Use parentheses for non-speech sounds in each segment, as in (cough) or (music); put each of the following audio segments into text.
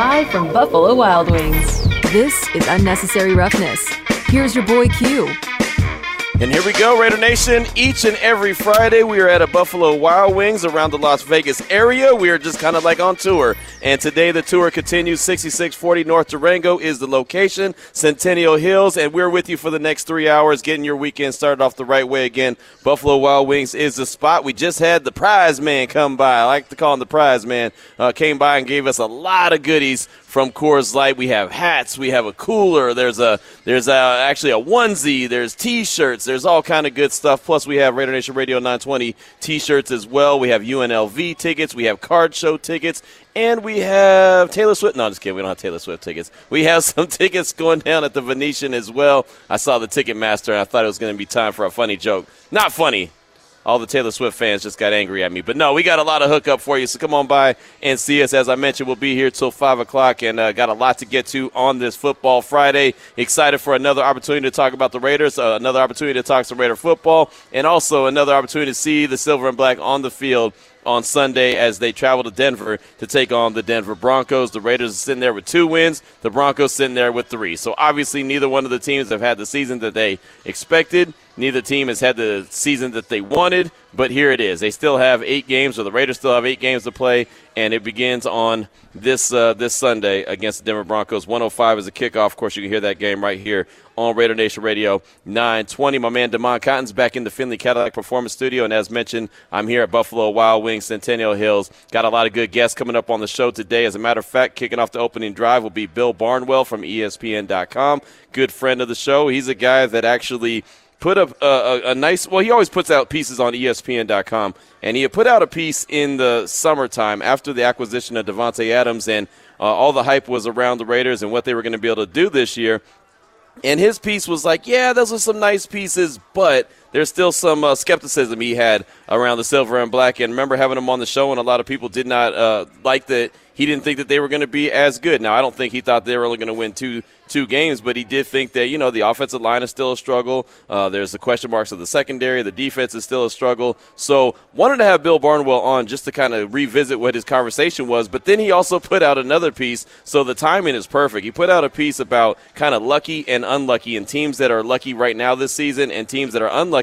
Live from Buffalo Wild Wings. This is Unnecessary Roughness. Here's your boy Q. And here we go, Raider Nation. Each and every Friday, we are at a Buffalo Wild Wings around the Las Vegas area. We are just kind of like on tour. And today, the tour continues. 6640 North Durango is the location, Centennial Hills. And we're with you for the next three hours, getting your weekend started off the right way again. Buffalo Wild Wings is the spot. We just had the prize man come by. I like to call him the prize man. Uh, came by and gave us a lot of goodies from Coors Light. We have hats, we have a cooler. There's a there's a, actually a onesie. There's T-shirts. There's all kind of good stuff. Plus, we have Raider Nation Radio 920 T-shirts as well. We have UNLV tickets. We have card show tickets. And we have Taylor Swift. No, I'm just kidding. We don't have Taylor Swift tickets. We have (laughs) some tickets going down at the Venetian as well. I saw the Ticketmaster, and I thought it was going to be time for a funny joke. Not funny, all the Taylor Swift fans just got angry at me. But no, we got a lot of hookup for you. So come on by and see us. As I mentioned, we'll be here till 5 o'clock and uh, got a lot to get to on this football Friday. Excited for another opportunity to talk about the Raiders, uh, another opportunity to talk some Raider football, and also another opportunity to see the silver and black on the field on Sunday as they travel to Denver to take on the Denver Broncos. The Raiders are sitting there with two wins, the Broncos sitting there with three. So obviously, neither one of the teams have had the season that they expected. Neither team has had the season that they wanted, but here it is. They still have eight games, or the Raiders still have eight games to play, and it begins on this uh, this Sunday against the Denver Broncos. 105 is a kickoff. Of course, you can hear that game right here on Raider Nation Radio 920. My man Damon Cotton's back in the Findlay Cadillac Performance Studio, and as mentioned, I'm here at Buffalo Wild Wings, Centennial Hills. Got a lot of good guests coming up on the show today. As a matter of fact, kicking off the opening drive will be Bill Barnwell from ESPN.com, good friend of the show. He's a guy that actually put up a, a, a, nice. Well, he always puts out pieces on ESPN.com, and he had put out a piece in the summertime after the acquisition of Davante Adams, and uh, all the hype was around the Raiders and what they were going to be able to do this year. And his piece was like, yeah, those are some nice pieces, but there's still some uh, skepticism he had around the silver and black. And remember having him on the show, and a lot of people did not uh, like that. He didn't think that they were going to be as good. Now, I don't think he thought they were only going to win two two games, but he did think that you know the offensive line is still a struggle. Uh, there's the question marks of the secondary. The defense is still a struggle. So wanted to have Bill Barnwell on just to kind of revisit what his conversation was. But then he also (laughs) put out another piece, so the timing is perfect. He put out a piece about kind of lucky and unlucky, and teams that are lucky right now this season, and teams that are unlucky.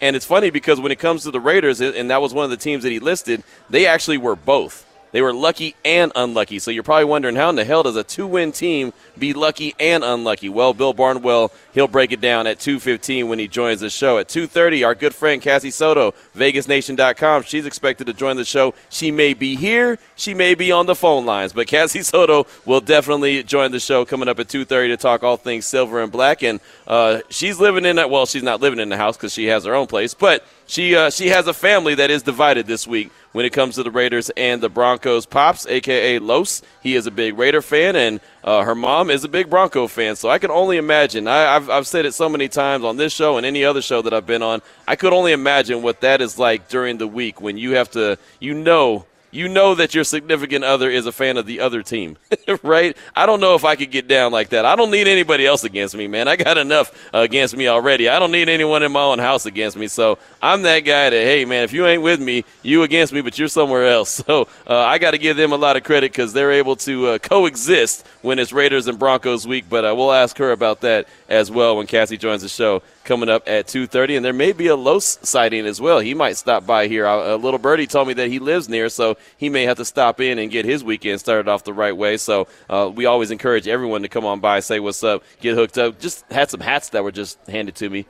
And it's funny because when it comes to the Raiders, and that was one of the teams that he listed, they actually were both. They were lucky and unlucky. So you're probably wondering how in the hell does a two-win team be lucky and unlucky? Well, Bill Barnwell, he'll break it down at 2:15 when he joins the show. At 2:30, our good friend Cassie Soto, VegasNation.com, she's expected to join the show. She may be here, she may be on the phone lines, but Cassie Soto will definitely join the show coming up at 2:30 to talk all things silver and black. And uh, she's living in that. Well, she's not living in the house because she has her own place, but she uh, she has a family that is divided this week when it comes to the Raiders and the Broncos. Pops, aka Los, he is a big Raider fan, and uh, her mom is a big Bronco fan. So I can only imagine. I, have I've said it so many times on this show and any other show that I've been on. I could only imagine what that is like during the week when you have to, you know you know that your significant other is a fan of the other team, (laughs) right? I don't know if I could get down like that. I don't need anybody else against me, man. I got enough against me already. I don't need anyone in my own house against me. So I'm that guy that, hey, man, if you ain't with me, you against me, but you're somewhere else. (laughs) So uh, I got to give them a lot of credit because they're able to uh, coexist when it's Raiders and Broncos week. But uh, we'll ask her about that as well when Cassie joins the show coming up at 2.30 and there may be a Los sighting as well he might stop by here a little birdie told me that he lives near so he may have to stop in and get his weekend started off the right way so uh, we always encourage everyone to come on by say what's up get hooked up just had some hats that were just handed to me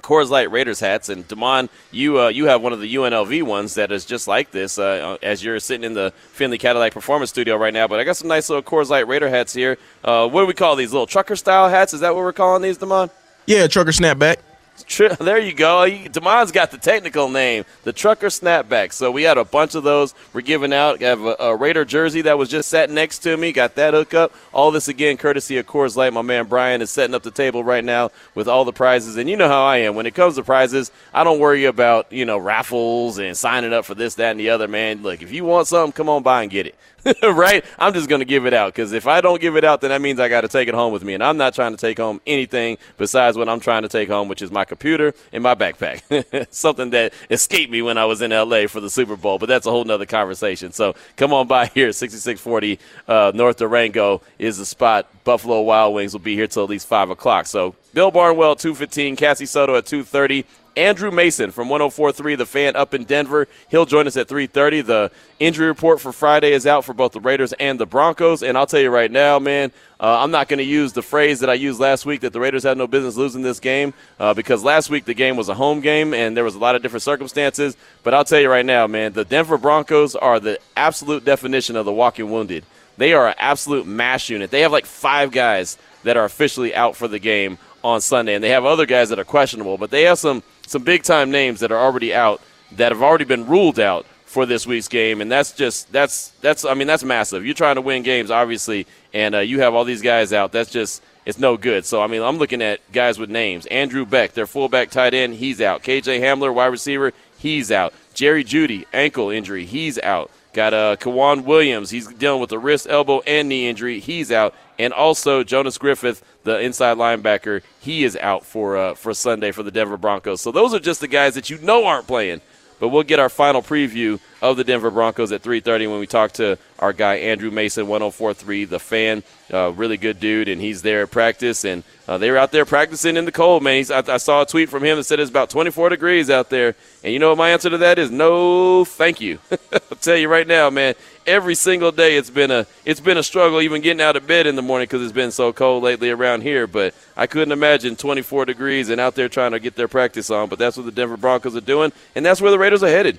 Coors Light Raiders hats, and Damon, you uh, you have one of the UNLV ones that is just like this. Uh, as you're sitting in the Findlay Cadillac Performance Studio right now, but I got some nice little Coors Light Raider hats here. Uh, what do we call these? Little trucker style hats? Is that what we're calling these, Damon? Yeah, trucker snapback. (laughs) There you go. Damon's got the technical name, the trucker snapback. So we had a bunch of those. We're giving out. I have a, a, Raider jersey that was just sat next to me. Got that hook up. All this again, courtesy of Coors Light. My man Brian is setting up the table right now with all the prizes. And you know how I am. When it comes to prizes, I don't worry about you know raffles and signing up for this, that, and the other. Man, look, if you want something, come on by and get it. (laughs) right? I'm just going to give it out because if I don't give it out, then that means I got to take it home with me. And I'm not trying to take home anything besides what I'm trying to take home, which is my computer in my backpack. (laughs) Something that escaped me when I was in LA for the Super Bowl, but that's a whole nother conversation. So come on by here, 6640 uh, North Durango is the spot. Buffalo Wild Wings will be here till at least 5 o'clock. So Bill Barnwell 215, Cassie Soto at 230. Andrew Mason from 104.3 The Fan up in Denver. He'll join us at 3:30. The injury report for Friday is out for both the Raiders and the Broncos. And I'll tell you right now, man, uh, I'm not going to use the phrase that I used last week that the Raiders had no business losing this game uh, because last week the game was a home game and there was a lot of different circumstances. But I'll tell you right now, man, the Denver Broncos are the absolute definition of the walking wounded. They are an absolute mash unit. They have like five guys that are officially out for the game on Sunday, and they have other guys that are questionable, but they have some some big time names that are already out that have already been ruled out for this week's game, and that's just that's that's I mean that's massive. You're trying to win games, obviously, and uh, you have all these guys out. That's just it's no good. So I mean I'm looking at guys with names. Andrew Beck, their fullback tight end, he's out. KJ Hamler, wide receiver, he's out. Jerry Jeudy, ankle injury, he's out. Got uh, K'Waun Williams. He's dealing with a wrist, elbow, and knee injury. He's out. And also Jonas Griffith, the inside linebacker, he is out for uh, for Sunday for the Denver Broncos. So those are just the guys that you know aren't playing. But we'll get our final preview of the Denver Broncos at 3:30 when we talk to our guy Andrew Mason, 104.3, the fan, uh, really good dude, and he's there at practice, and uh, they were out there practicing in the cold, man. He's, I, I, saw a tweet from him that said it's about 24 degrees out there, and you know what my answer to that is? No, thank you. (laughs) I'll tell you right now, man. Every single day, it's been a it's been a struggle even getting out of bed in the morning because it's been so cold lately around here. But I couldn't imagine 24 degrees and out there trying to get their practice on. But that's what the Denver Broncos are doing, and that's where the Raiders are headed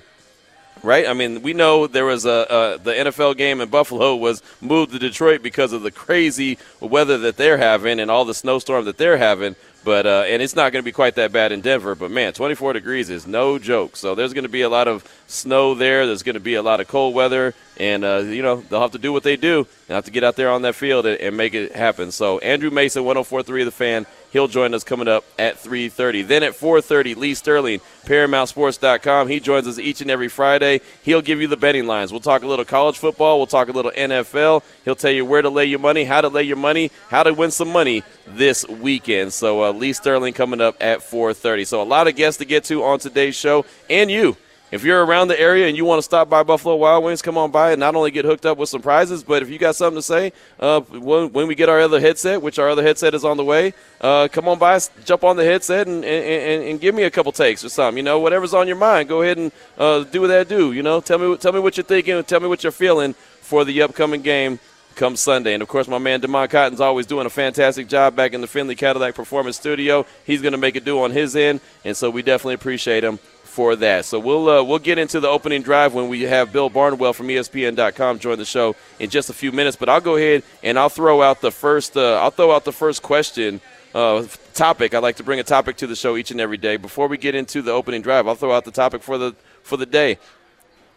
right? I mean, we know there was a, a, the NFL game in Buffalo was moved to Detroit because of the crazy weather that they're having and all the snowstorm that they're having. But uh, and it's not going to be quite that bad in Denver. But man, 24 degrees is no joke. So there's going to be a lot of snow there. There's going to be a lot of cold weather, and uh, you know they'll have to do what they do. They'll have to get out there on that field and, and make it happen. So Andrew Mason, 104.3 of the fan. He'll join us coming up at 3:30. Then at 4:30, Lee Sterling, ParamountSports.com. He joins us each and every Friday. He'll give you the betting lines. We'll talk a little college football. We'll talk a little NFL. He'll tell you where to lay your money, how to lay your money, how to win some money this weekend. So uh, Lee Sterling coming up at 4:30. So a lot of guests to get to on today's show, and you. If you're around the area and you want to stop by Buffalo Wild Wings, come on by and not only get hooked up with some prizes, but if you got something to say, uh, when, when, we get our other headset, which our other headset is on the way, uh, come on by, jump on the headset, and, and, and, give me a couple takes or something. You know, whatever's on your mind, go ahead and uh, do what that do. You know, tell me tell me what you're thinking, tell me what you're feeling for the upcoming game come Sunday. And of course, my man Damon Cotton's always doing a fantastic job back in the Findlay Cadillac Performance Studio. He's going to make it do on his end, and so we definitely appreciate him for that. So we'll uh, we'll get into the opening drive when we have Bill Barnwell from ESPN.com join the show in just a few minutes. But I'll go ahead and I'll throw out the first uh, I'll throw out the first question. Uh, topic. I like to bring a topic to the show each and every day. Before we get into the opening drive, I'll throw out the topic for the for the day.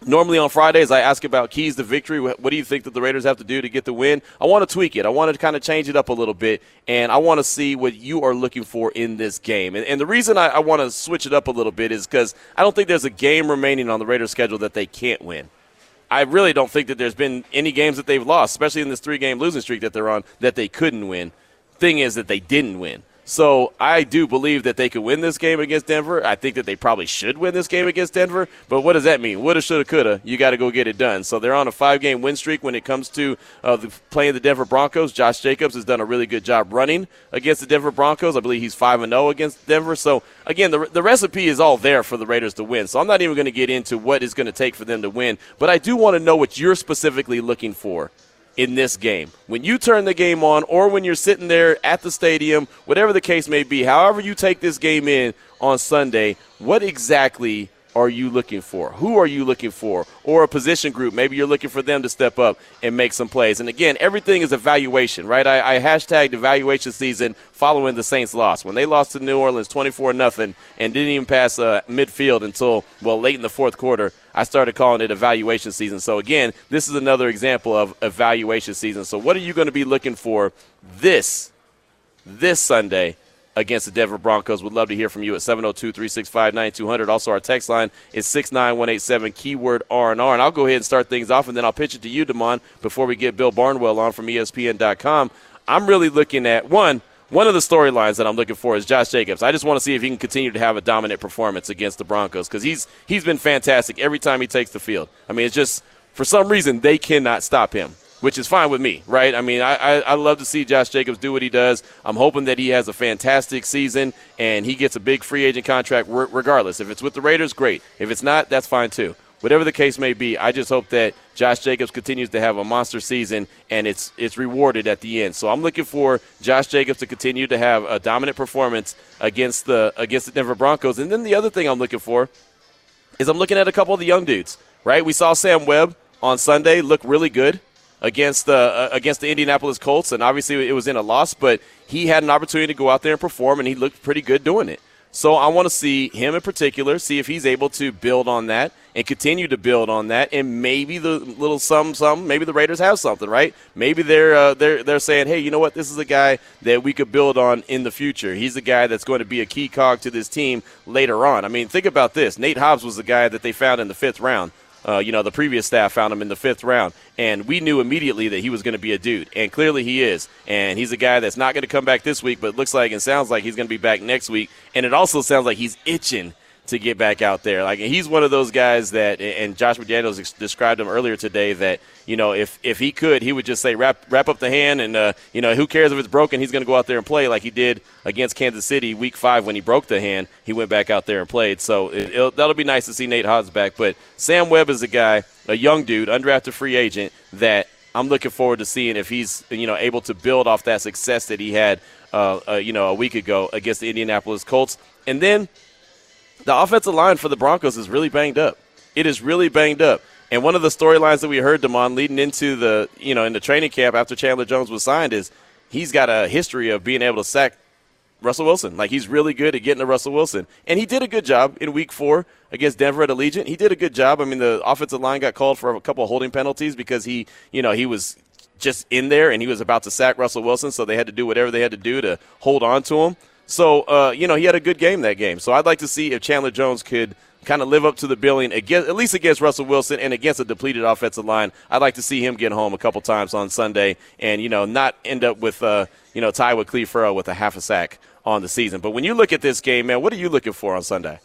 Normally on Fridays, I ask about keys to victory. What do you think that the Raiders have to do to get the win? I want to tweak it. I want to kind of change it up a little bit, and I want to see what you are looking for in this game. And, and the reason I, I want to switch it up a little bit is because I don't think there's a game remaining on the Raiders' schedule that they can't win. I really don't think that there's been any games that they've lost, especially in this three game losing streak that they're on, that they couldn't win. Thing is that they didn't win. So I do believe that they could win this game against Denver. I think that they probably should win this game against Denver. But what does that mean? Woulda, shoulda, coulda. You got to go get it done. So they're on a five-game win streak when it comes to uh, the, playing the Denver Broncos. Josh Jacobs has done a really good job running against the Denver Broncos. I believe he's five and zero oh against Denver. So again, the the recipe is all there for the Raiders to win. So I'm not even going to get into what is going to take for them to win. But I do want to know what you're specifically looking for in this game. When you turn the game on, or when you're sitting there at the stadium, whatever the case may be, however you take this game in on Sunday, what exactly are you looking for? Who are you looking for? Or a position group. Maybe you're looking for them to step up and make some plays. And again, everything is evaluation, right? I, I hashtagged evaluation season following the Saints loss. When they lost to New Orleans 24 0 and didn't even pass uh, midfield until, well, late in the fourth quarter, I started calling it evaluation season. So again, this is another example of evaluation season. So what are you going to be looking for this, this Sunday against the Denver Broncos. We would love to hear from you at 702-365-9200. Also, our text line is 69187, keyword R&R. And I'll go ahead and start things off, and then I'll pitch it to you, Damon, before we get Bill Barnwell on from ESPN.com. I'm really looking at, one, one of the storylines that I'm looking for is Josh Jacobs. I just want to see if he can continue to have a dominant performance against the Broncos because he's he's been fantastic every time he takes the field. I mean, it's just for some reason they cannot stop him, which is fine with me, right? I mean, I, I, I love to see Josh Jacobs do what he does. I'm hoping that he has a fantastic season and he gets a big free agent contract regardless. If it's with the Raiders, great. If it's not, that's fine too whatever the case may be, I just hope that Josh Jacobs continues to have a monster season and it's it's rewarded at the end. So I'm looking for Josh Jacobs to continue to have a dominant performance against the against the Denver Broncos. And then the other thing I'm looking for is I'm looking at a couple of the young dudes. Right? We saw Sam Webb on Sunday look really good against the uh, against the Indianapolis Colts, and obviously it was in a loss, but he had an opportunity to go out there and perform, and he looked pretty good doing it. So I want to see him in particular, see if he's able to build on that and continue to build on that. And maybe the little some some maybe the Raiders have something, right? Maybe they're uh, they're they're saying, hey, you know what? This is a guy that we could build on in the future. He's a guy that's going to be a key cog to this team later on. I mean, think about this. Nate Hobbs was the guy that they found in the fifth round. Uh, you know, the previous staff found him in the fifth round, and we knew immediately that he was going to be a dude, and clearly he is. And he's a guy that's not going to come back this week, but looks like and sounds like he's going to be back next week. And it also sounds like he's itching to get back out there. Like he's one of those guys that, and Josh McDaniels described him earlier today that you know if if he could, he would just say wrap wrap up the hand, and uh, you know who cares if it's broken? He's going to go out there and play like he did against Kansas City Week Five when he broke the hand. He went back out there and played. So it, that'll be nice to see Nate Hobbs back. But Sam Webb is a guy, a young dude, undrafted free agent that I'm looking forward to seeing if he's you know able to build off that success that he had uh, uh, you know a week ago against the Indianapolis Colts, and then the offensive line for the Broncos is really banged up. It is really banged up. And one of the storylines that we heard, Damon, leading into the, you know, in the training camp after Chandler Jones was signed is he's got a history of being able to sack Russell Wilson. Like he's really good at getting to Russell Wilson. And he did a good job in week four against Denver at Allegiant. He did a good job. I mean, the offensive line got called for a couple of holding penalties because he, you know, he was just in there and he was about to sack Russell Wilson, so they had to do whatever they had to do to hold on to him. So, uh, you know, he had a good game that game. So I'd like to see if Chandler Jones could kind of live up to the billing, against, at least against Russell Wilson and against a depleted offensive line. I'd like to see him get home a couple times on Sunday and, you know, not end up with, uh, you know, tie with Clelin Ferrell with a half a sack on the season. But when you look at this game, man, what are you looking for on Sunday?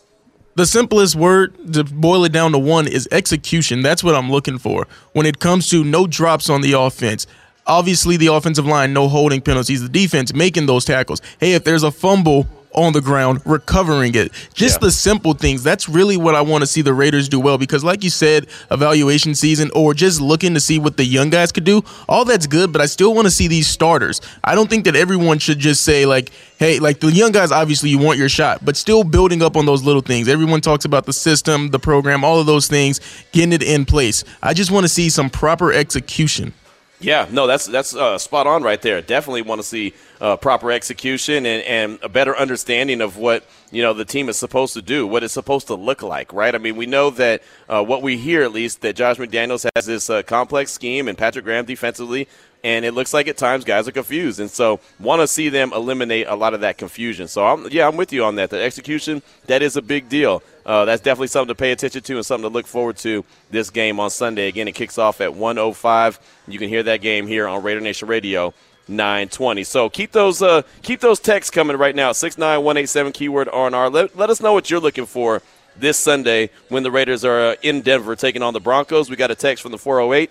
The simplest word to boil it down to one is execution. That's what I'm looking for. When it comes to no drops on the offense, Obviously, the offensive line, no holding penalties. The defense making those tackles. Hey, if there's a fumble on the ground, recovering it. Just yeah. the simple things. That's really what I want to see the Raiders do well because, like you said, evaluation season or just looking to see what the young guys could do, all that's good, but I still want to see these starters. I don't think that everyone should just say, like, hey, like the young guys, obviously you want your shot, but still building up on those little things. Everyone talks about the system, the program, all of those things, getting it in place. I just want to see some proper execution. Yeah, no, that's that's uh, spot on right there. Definitely want to see uh, proper execution and, and a better understanding of what you know the team is supposed to do, what it's supposed to look like, right? I mean, we know that uh, what we hear at least that Josh McDaniels has this uh, complex scheme and Patrick Graham defensively and it looks like at times guys are confused, and so want to see them eliminate a lot of that confusion. So I'm, yeah, I'm with you on that. The execution that is a big deal. Uh, that's definitely something to pay attention to and something to look forward to this game on Sunday. Again, it kicks off at 1:05. You can hear that game here on Raider Nation Radio. 920. So keep those uh, keep those texts coming right now. Six nine one eight seven keyword RNR. Let, let us know what you're looking for this Sunday when the Raiders are uh, in Denver taking on the Broncos. We got a text from the 408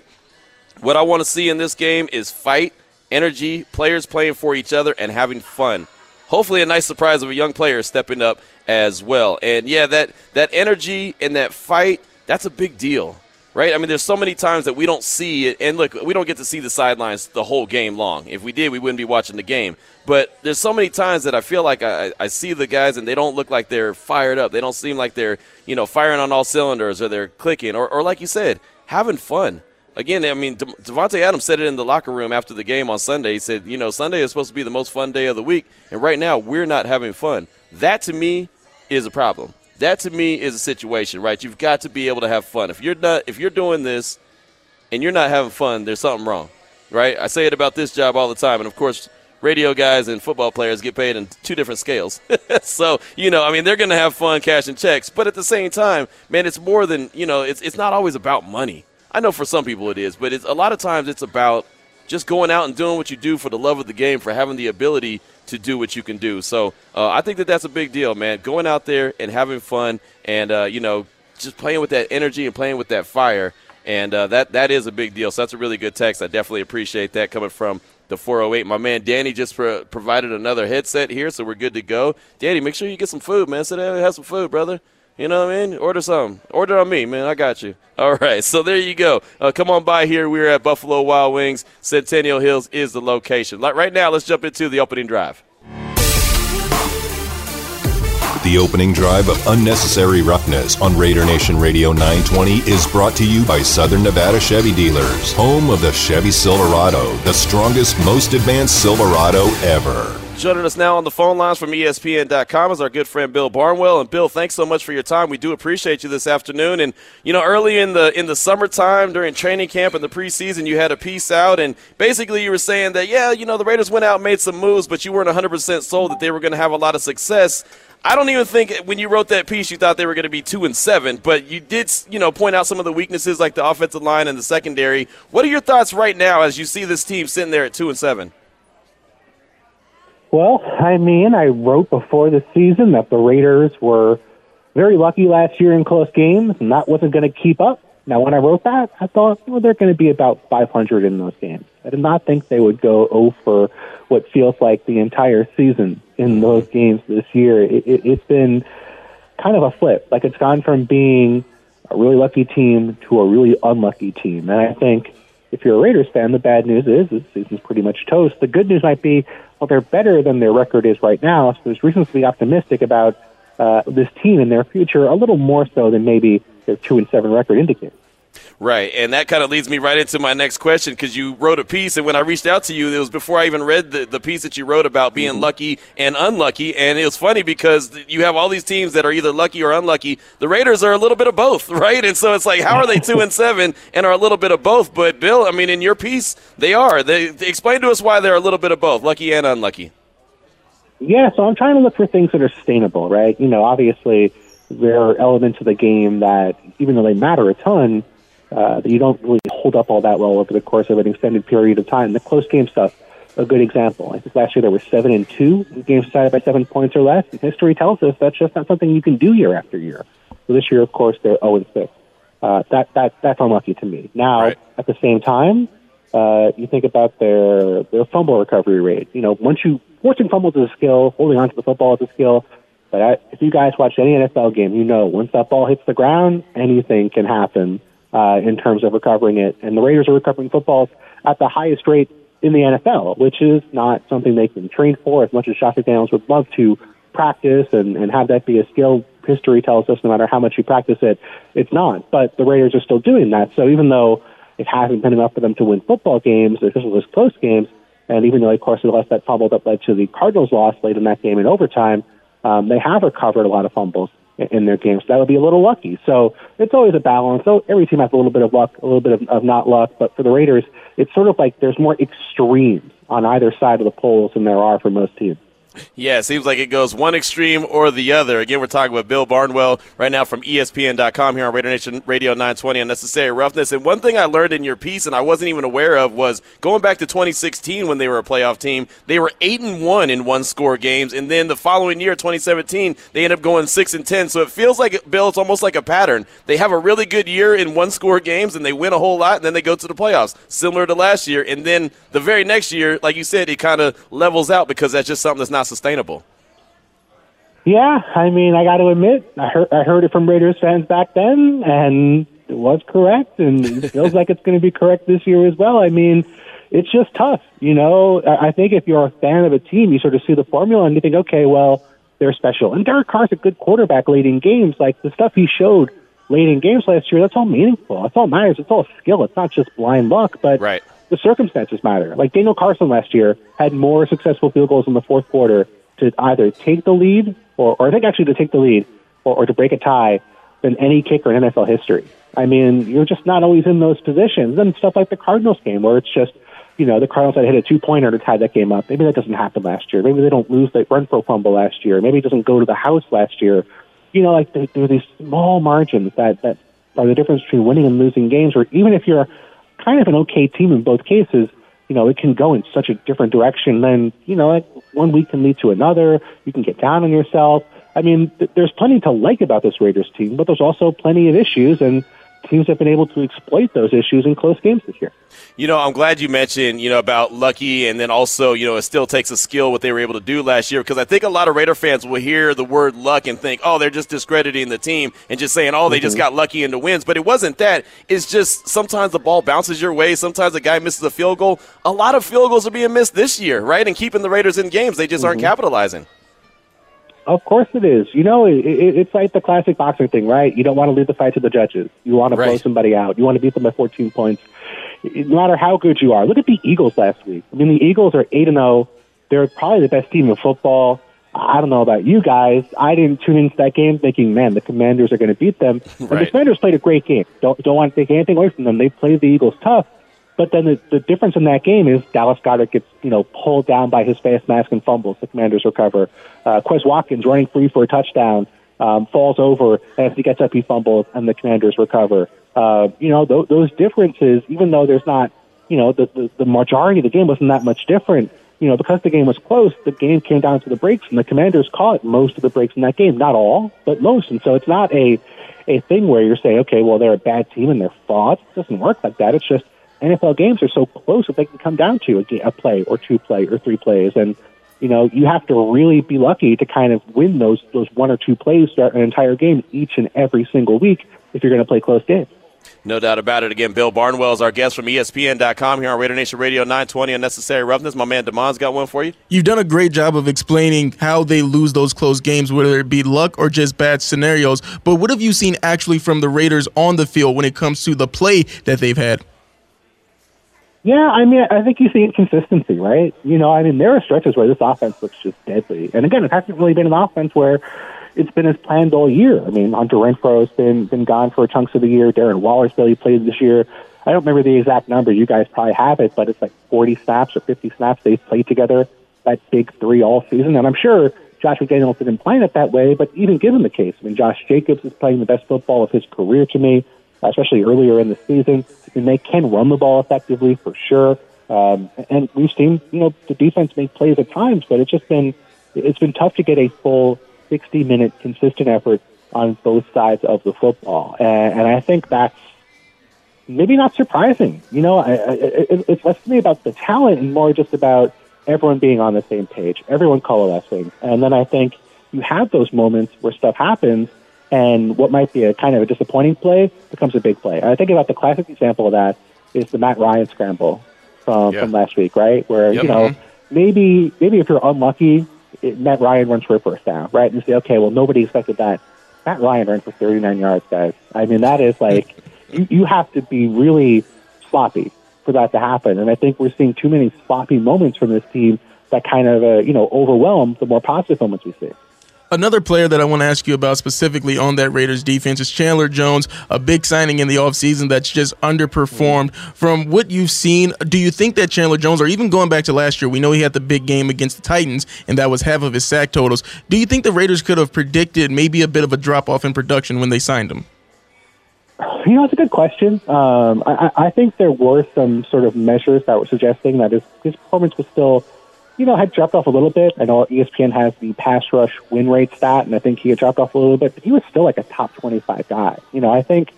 what I want to see in this game is fight, energy, players playing for each other, and having fun. Hopefully, a nice surprise of a young player stepping up as well. And yeah, that that energy and that fight, that's a big deal, right? I mean, there's so many times that we don't see it, and look, we don't get to see the sidelines the whole game long. If we did, we wouldn't be watching the game. But there's so many times that I feel like I, I see the guys and they don't look like they're fired up. They don't seem like they're you know firing on all cylinders or they're clicking or, or like you said, having fun again, I mean, Davante Adams said it in the locker room after the game on Sunday. He said, you know, Sunday is supposed to be the most fun day of the week, and right now we're not having fun. That to me is a problem. That to me is a situation, right? You've got to be able to have fun. If you're not, if you're doing this and you're not having fun, there's something wrong, right? I say it about this job all the time, and of course, radio guys and football players get paid in two different scales. (laughs) so, you know, I mean, they're going to have fun cashing checks, but at the same time, man, it's more than, you know, it's, it's not always about money I know for some people it is, but it's a lot of times it's about just going out and doing what you do for the love of the game, for having the ability to do what you can do. So uh, I think that that's a big deal, man. Going out there and having fun and, uh, you know, just playing with that energy and playing with that fire. And uh, that that is a big deal. So that's a really good text. I definitely appreciate that coming from the 408. My man Danny just pro- provided another headset here, so we're good to go. Danny, make sure you get some food, man. Sit down and have some food, brother. You know what I mean? Order some. Order on me, man. I got you. All right. (laughs) So there you go. Uh, come on by here. We're at Buffalo Wild Wings. Centennial Hills is the location. Like right now, let's jump into the opening drive. The opening drive of Unnecessary Roughness on Raider Nation Radio 920 is brought to you by Southern Nevada Chevy Dealers, home of the Chevy Silverado, the strongest, most advanced Silverado ever. Joining us now on the phone lines from ESPN.com is our good friend Bill Barnwell. And Bill, thanks so much for your time. We do appreciate you this afternoon. And you know, early in the in the summertime during training camp and the preseason, you had a piece out, and basically you were saying that yeah, you know, the Raiders went out and made some moves, but you weren't 100 percent sold that they were going to have a lot of success. I don't even think when you wrote that piece you thought they were going to be two and seven, but you did, you know, point out some of the weaknesses like the offensive line and the secondary. What are your thoughts right now as you see this team sitting there at two and seven? Well, I mean, I wrote before the season that the Raiders were very lucky last year in close games, and that wasn't going to keep up. Now, when I wrote that, I thought well, they're going to be about 500 in those games. I did not think they would go 0 for what feels like the entire season in those games this year. It, it, it's been kind of a flip. Like it's gone from being a really lucky team to a really unlucky team. And I think if you're a Raiders fan, the bad news is this season's pretty much toast. The good news might be, well, they're better than their record is right now. So there's reasons to be optimistic about uh, this team and their future, a little more so than maybe their two and seven record indicates. Right, and that kind of leads me right into my next question because you wrote a piece, and when I reached out to you, it was before I even read the, the piece that you wrote about being mm-hmm. lucky and unlucky. And it was funny because you have all these teams that are either lucky or unlucky. The Raiders are a little bit of both, (laughs) right? And so it's like, how are they two and (laughs) seven and are a little bit of both? But Bill, I mean, in your piece, they are. They, they explain to us why they're a little bit of both, lucky and unlucky. Yeah, so I'm trying to look for things that are sustainable, right? You know, obviously there are elements of the game that, even though they matter a ton uh, that you don't really hold up all that well over the course of an extended period of time. The close game stuff, a good example. I think last year there were seven and two games decided by seven points or less. And history tells us that's just not something you can do year after year. So this year, of course, they're zero and six. Uh, that that that's unlucky to me. Now, right. at the same time, uh, you think about their their fumble recovery rate. You know, once you forcing fumbles is a skill, holding onto the football is a skill. But I, if you guys watch any NFL game, you know once that ball hits the ground, anything can happen uh, in terms of recovering it. And the Raiders are recovering footballs at the highest rate in the NFL, which is not something they can train for as much as Josh McDaniels would love to practice and, and have that be a skill. History tells us no matter how much you practice it, it's not. But the Raiders are still doing that. So even though it hasn't been enough for them to win football games, especially those close games, and even though, of course, they lost that fumble that led to the Cardinals' loss late in that game in overtime, um, they have recovered a lot of fumbles in their games. That would be a little lucky. So it's always a balance. So every team has a little bit of luck, a little bit of, of not luck. But for the Raiders, it's sort of like there's more extremes on either side of the poles than there are for most teams. Yeah, it seems like it goes one extreme or the other. Again, we're talking with Bill Barnwell right now from ESPN.com here on Raider Nation Radio 920 Unnecessary Roughness. And one thing I learned in your piece and I wasn't even aware of was going back to 2016 when they were a playoff team, they were 8 and 1 in one score games. And then the following year, 2017, they end up going 6 and 10. So it feels like, Bill, it's almost like a pattern. They have a really good year in one score games and they win a whole lot and then they go to the playoffs, similar to last year. And then the very next year, like you said, it kind of levels out because that's just something that's not sustainable. Yeah, I mean, I got to admit, I heard I heard it from Raiders fans back then, and it was correct, and it (laughs) feels like it's going to be correct this year as well. I mean, it's just tough, you know. I think if you're a fan of a team, you sort of see the formula and you think, okay, well, they're special. And Derek Carr's a good quarterback late in games. Like the stuff he showed late in games last year, that's all meaningful. That's all matters. It's all skill. It's not just blind luck, but right. The circumstances matter. Like Daniel Carlson last year had more successful field goals in the fourth quarter to either take the lead, or, or I think actually to take the lead, or, or to break a tie than any kicker in NFL history. I mean, you're just not always in those positions. And stuff like the Cardinals game, where it's just, you know, the Cardinals had hit a two pointer to tie that game up. Maybe that doesn't happen last year. Maybe they don't lose the run for fumble last year. Maybe it doesn't go to the house last year. You know, like there are these small margins that, that are the difference between winning and losing games, or even if you're kind of an okay team in both cases, you know, it can go in such a different direction. Then, you know, one week can lead to another. You can get down on yourself. I mean, th- there's plenty to like about this Raiders team, but there's also plenty of issues, and teams have been able to exploit those issues in close games this year. You know, I'm glad you mentioned, you know, about Lucky and then also, you know, it still takes a skill what they were able to do last year because I think a lot of Raider fans will hear the word luck and think, oh, they're just discrediting the team and just saying, oh, they mm-hmm. just got lucky in the wins. But it wasn't that. It's just sometimes the ball bounces your way. Sometimes a guy misses a field goal. A lot of field goals are being missed this year, right? And keeping the Raiders in games. They just mm-hmm. aren't capitalizing. Of course it is. You know, it, it, it's like the classic boxing thing, right? You don't want to leave the fight to the judges. You want to right. blow somebody out. You want to beat them by 14 points. No matter how good you are. Look at the Eagles last week. I mean, the Eagles are 8 and 0. They're probably the best team in football. I don't know about you guys. I didn't tune into that game thinking, man, the Commanders are going to beat them. Right. And the Commanders played a great game. Don't don't want to take anything away from them. They played the Eagles tough. But then the, the difference in that game is Dallas Goedert gets, you know, pulled down by his face mask and fumbles. The Commanders recover. Uh, Quez Watkins running free for a touchdown, um, falls over. and As he gets up, he fumbles, and the Commanders recover. Uh, you know, th- those differences, even though there's not, you know, the, the, the majority of the game wasn't that much different, you know, because the game was close, the game came down to the breaks, and the Commanders caught most of the breaks in that game. Not all, but most. And so it's not a, a thing where you're saying, okay, well, they're a bad team and they're frauds. It doesn't work like that. It's just NFL games are so close that they can come down to a, a play or two play or three plays, and you know you have to really be lucky to kind of win those those one or two plays throughout an entire game each and every single week if you're going to play close games. No doubt about it. Again, Bill Barnwell is our guest from ESPN.com here on Raider Nation Radio 920 Unnecessary Roughness. My man Damon's got one for you. You've done a great job of explaining how they lose those close games, whether it be luck or just bad scenarios. But what have you seen actually from the Raiders on the field when it comes to the play that they've had? Yeah, I mean, I think you see inconsistency, right? You know, I mean, there are stretches where this offense looks just deadly. And again, it hasn't really been an offense where it's been as planned all year. I mean, Hunter Renfrow's been been gone for chunks of the year. Darren Waller's barely played this year. I don't remember the exact number. You guys probably have it, but it's like 40 snaps or 50 snaps they've played together. That big three all season, and I'm sure Josh McDaniels didn't plan it that way. But even given the case, I mean, Josh Jacobs is playing the best football of his career to me especially earlier in the season. And they can run the ball effectively for sure. Um, and we've seen, you know, the defense make plays at times, but it's just been it's been tough to get a full 60 minute consistent effort on both sides of the football. And, and I think that's maybe not surprising. You know, I, I, it, it's less to me about the talent and more just about everyone being on the same page, everyone coalescing. And then I think you have those moments where stuff happens and what might be a kind of a disappointing play becomes a big play. And I think about the classic example of that is the Matt Ryan scramble from, yeah. from last week, right? Where, yep. you know, mm-hmm. maybe maybe if you're unlucky, it, Matt Ryan runs for a first down, right? And you say, okay, well, nobody expected that. Matt Ryan ran for 39 yards, guys. I mean, that is like, (laughs) you, you have to be really sloppy for that to happen. And I think we're seeing too many sloppy moments from this team that kind of, uh, you know, overwhelm the more positive moments we see. Another player that I want to ask you about specifically on that Raiders defense is Chandler Jones, a big signing in the offseason that's just underperformed. From what you've seen, do you think that Chandler Jones, or even going back to last year, we know he had the big game against the Titans, and that was half of his sack totals. Do you think the Raiders could have predicted maybe a bit of a drop off in production when they signed him? You know, it's a good question. Um, I, I think there were some sort of measures that were suggesting that his, his performance was still you know, had dropped off a little bit. I know ESPN has the pass rush win rate stat, and I think he had dropped off a little bit, but he was still like a top 25 guy. You know, I think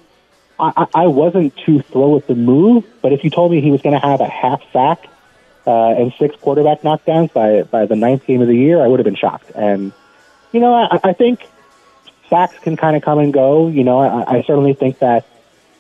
I, I wasn't too thrilled with the move, but if you told me he was going to have a half sack uh, and six quarterback knockdowns by, by the ninth game of the year, I would have been shocked. And, you know, I, I think sacks can kind of come and go. You know, I, I certainly think that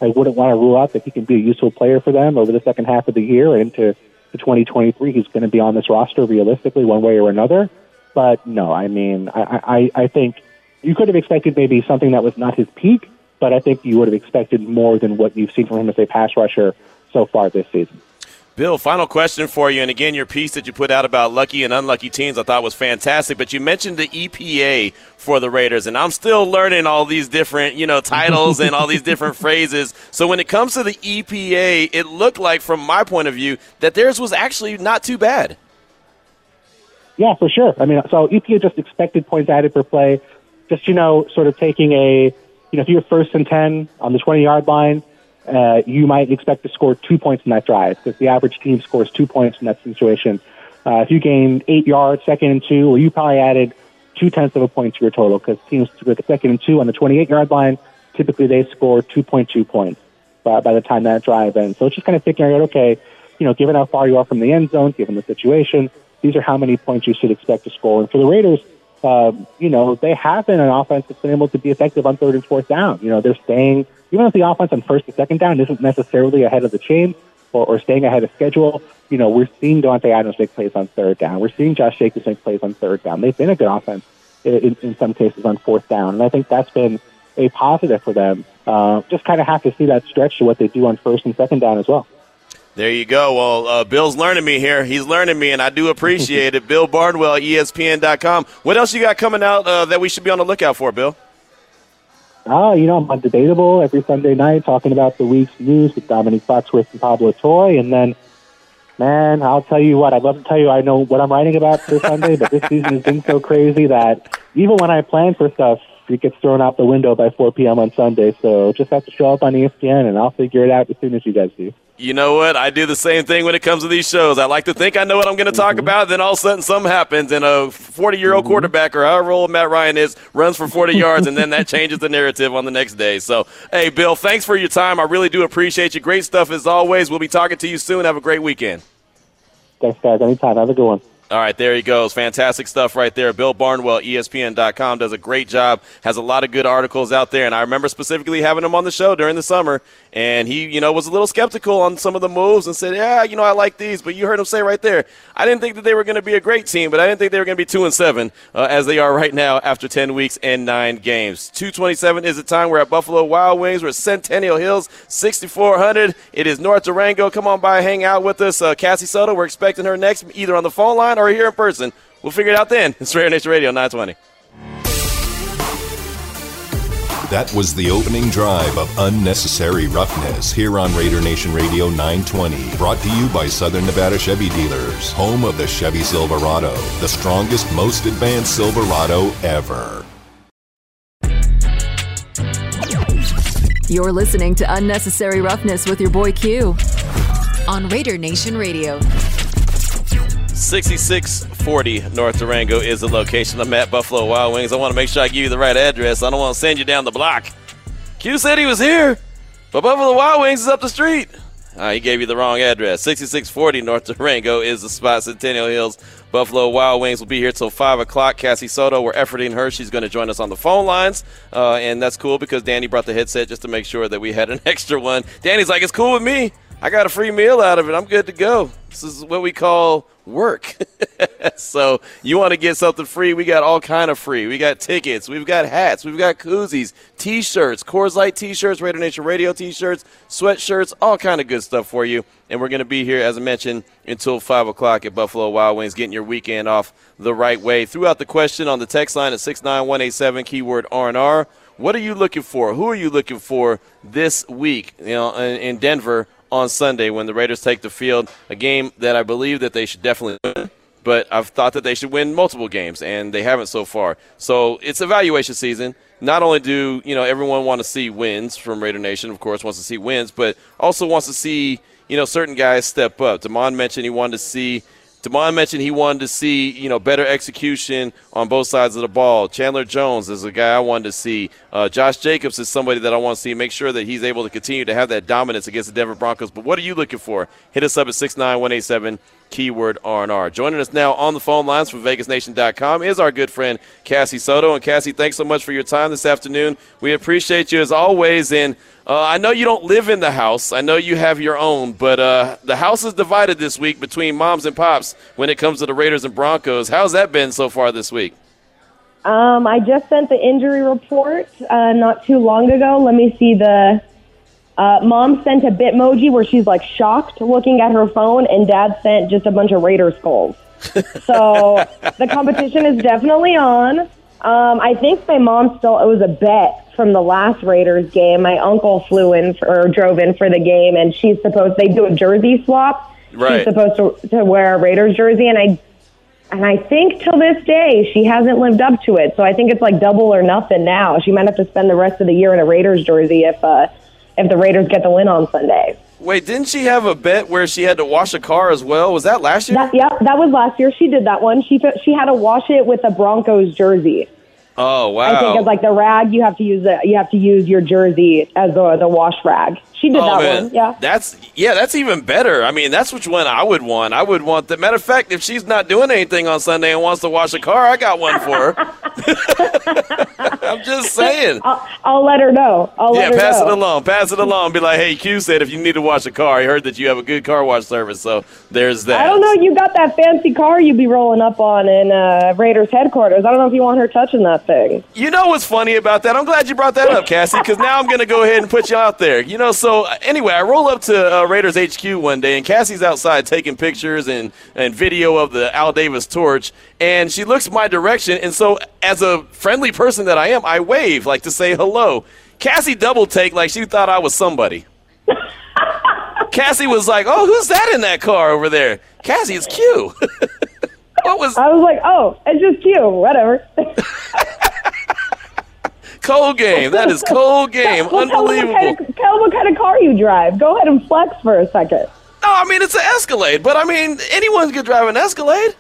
I wouldn't want to rule out that he can be a useful player for them over the second half of the year and into 2023, he's going to be on this roster realistically, one way or another. But no, I mean, I, I, I think you could have expected maybe something that was not his peak, but I think you would have expected more than what you've seen from him as a pass rusher so far this season. Bill, final question for you. And again, your piece that you put out about lucky and unlucky teams I thought was fantastic. But you mentioned the EPA for the Raiders, and I'm still learning all these different, you know, titles and all these (laughs) different phrases. So when it comes to the EPA, it looked like, from my point of view, that theirs was actually not too bad. Yeah, for sure. I mean, so EPA just expected points added per play. Just, you know, sort of taking a, you know, if you're first and 10 on the 20 yard line, uh, you might expect to score two points in that drive because the average team scores two points in that situation. Uh, if you gained eight yards, second and two, well, you probably added two tenths of a point to your total because teams with second and two on the 28 yard line, typically they score 2.2 points by, by the time that drive ends. So it's just kind of figuring out, okay, you know, given how far you are from the end zone, given the situation, these are how many points you should expect to score. And for the Raiders, um, you know, they have been an offense that's been able to be effective on third and fourth down. You know, they're staying, even if the offense on first and second down isn't necessarily ahead of the chain or, or staying ahead of schedule, you know, we're seeing Davante Adams make plays on third down. We're seeing Josh Jacobs make plays on third down. They've been a good offense in, in some cases on fourth down. And I think that's been a positive for them. Uh, just kind of have to see that stretch to what they do on first and second down as well. There you go. Well, uh, Bill's learning me here. He's learning me, and I do appreciate it. (laughs) Bill Barnwell, ESPN.com. What else you got coming out uh, that we should be on the lookout for, Bill? Uh, you know, I'm on Debatable every Sunday night talking about the week's news with Dominique Foxworth and Pablo Torre. And then, man, I'll tell you what, I'd love to tell you I know what I'm writing about for Sunday, but this season has been so crazy that even when I plan for stuff, it gets thrown out the window by 4 p.m. on Sunday. So just have to show up on ESPN, and I'll figure it out as soon as you guys do. You know what? I do the same thing when it comes to these shows. I like to think I know what I'm going to talk mm-hmm. about, then all of a sudden something happens, and a 40 year old mm-hmm. quarterback or however old Matt Ryan is runs for 40 (laughs) yards, and then that changes the narrative on the next day. So, hey, Bill, thanks for your time. I really do appreciate you. Great stuff as always. We'll be talking to you soon. Have a great weekend. Thanks, guys. Anytime. Have a good one. All right, there he goes. Fantastic stuff right there. Bill Barnwell, ESPN.com, does a great job, has a lot of good articles out there. And I remember specifically having him on the show during the summer, and he, you know, was a little skeptical on some of the moves and said, yeah, you know, I like these. But you heard him say right there, I didn't think that they were going to be a great team, but I didn't think they were going to be 2 and 7 uh, as they are right now after 10 weeks and 9 games. 227 is the time. We're at Buffalo Wild Wings. We're at Centennial Hills, 6400. It is North Durango. Come on by, hang out with us. Uh, Cassie Soto, we're expecting her next, either on the phone line or here in person. We'll figure it out then. It's Raider Nation Radio 920. That was the opening drive of Unnecessary Roughness here on Raider Nation Radio 920. Brought to you by Southern Nevada Chevy Dealers, home of the Chevy Silverado, the strongest, most advanced Silverado ever. You're listening to Unnecessary Roughness with your boy Q on Raider Nation Radio. 6640 North Durango is the location. I'm at Buffalo Wild Wings. I want to make sure I give you the right address. I don't want to send you down the block. Q said he was here, but Buffalo Wild Wings is up the street. Uh, he gave you the wrong address. 6640 North Durango is the spot. Centennial Hills. Buffalo Wild Wings will be here till 5 o'clock. Cassie Soto, we're efforting her. She's going to join us on the phone lines. Uh, and that's cool because Danny brought the headset just to make sure that we had an (laughs) extra one. Danny's like, it's cool with me. I got a free meal out of it. I'm good to go. This is what we call work. (laughs) so you want to get something free? We got all kind of free. We got tickets. We've got hats. We've got koozies, T-shirts, Coors Light T-shirts, Raider Nation Radio T-shirts, sweatshirts, all kind of good stuff for you. And we're going to be here, as I mentioned, until five o'clock at Buffalo Wild Wings, getting your weekend off the right way. Throughout the question on the text line at six nine one eight seven keyword R and R. What are you looking for? Who are you looking for this week? You know, in Denver on Sunday when the Raiders take the field. A game that I believe that they should definitely win, but I've thought that they should win multiple games, and they haven't so far. So it's evaluation season. Not only do you know everyone want to see wins from Raider Nation, of course, wants to see wins, but also wants to see you know certain guys step up. Damon mentioned he wanted to see Damon mentioned he wanted to see, you know, better execution on both sides of the ball. Chandler Jones is a guy I wanted to see. Uh, Josh Jacobs is somebody that I want to see. Make sure that he's able to continue to have that dominance against the Denver Broncos. But what are you looking for? Hit us up at six nine one eight seven keyword R&R. Joining us now on the phone lines from VegasNation.com is our good friend Cassie Soto. And Cassie, thanks so much for your time this afternoon. We appreciate you as always. And uh, I know you don't live in the house. I know you have your own, but uh, the house is divided this week between moms and pops when it comes to the Raiders and Broncos. How's that been so far this week? Um, I just sent the injury report uh, not too long ago. Let me see the. Uh, mom sent a bitmoji where she's like shocked looking at her phone, and dad sent just a bunch of Raider skulls. (laughs) so the competition is definitely on. Um, I think my mom still owes a bet from the last Raiders game. My uncle flew in for, or drove in for the game, and she's supposed they do a jersey swap. Right. She's supposed to, to wear a Raiders jersey, and I and I think till this day she hasn't lived up to it. So I think it's like double or nothing now. She might have to spend the rest of the year in a Raiders jersey if uh, if the Raiders get the win on Sunday. Wait, didn't she have a bet where she had to wash a car as well? Was that last year? That, yeah, that was last year. She did that one. She she had to wash it with a Broncos jersey. Oh wow! I think it's like the rag. You have to use the you have to use your jersey as the the wash rag. She did Oh that man, one. Yeah. that's yeah, that's even better. I mean, that's which one I would want. I would want the matter of fact, if she's not doing anything on Sunday and wants to wash a car, I got one for her. (laughs) (laughs) I'm just saying. I'll, I'll let her know. I'll Yeah, let her pass know. it along. Pass it along. Be like, hey, Q said if you need to wash a car, I heard that you have a good car wash service. So there's that. I don't know. You got that fancy car you'd be rolling up on in uh, Raiders headquarters. I don't know if you want her touching that thing. You know what's funny about that? I'm glad you brought that up, Cassie, because now I'm going to go ahead and put you out there. You know, so uh, anyway, I roll up to uh, Raiders HQ one day, and Cassie's outside taking pictures and, and video of the Al Davis torch, and she looks my direction. And so, as a friendly person that I am, I wave, like to say hello. Cassie double take like she thought I was somebody. (laughs) Cassie was like, oh, who's that in that car over there? Cassie, it's Q. (laughs) what was I was like, oh, it's just cute. Whatever. (laughs) cold game? That is cold game. Well, tell me what Unbelievable. kind of- Tell them what kind of car you drive. Go ahead and flex for a second. No, I mean it's an Escalade, but I mean anyone could drive an Escalade,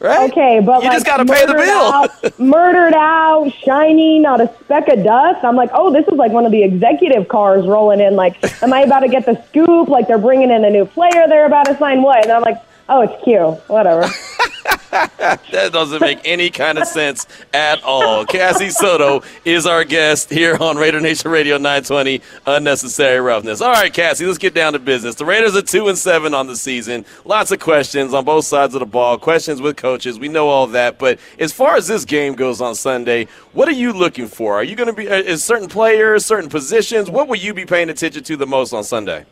right? Okay, but you like just got to pay the murdered bill. out, (laughs) murdered out, shiny, not a speck of dust. I'm like, oh, this is like one of the executive cars rolling in. Like, am I about to get the scoop? Like they're bringing in a new player. They're about to sign what? And I'm like, oh, it's Q. Whatever. (laughs) that doesn't make any kind of sense at all. Cassie Soto is our guest here on Raider Nation Radio 920. Unnecessary roughness. All right, Cassie, let's get down to business. The Raiders are two and seven on the season. Lots of questions on both sides of the ball. Questions with coaches. We know all that. But as far as this game goes on Sunday, what are you looking for? Are you going to be uh, is certain players, certain positions? What will you be paying attention to the most on Sunday?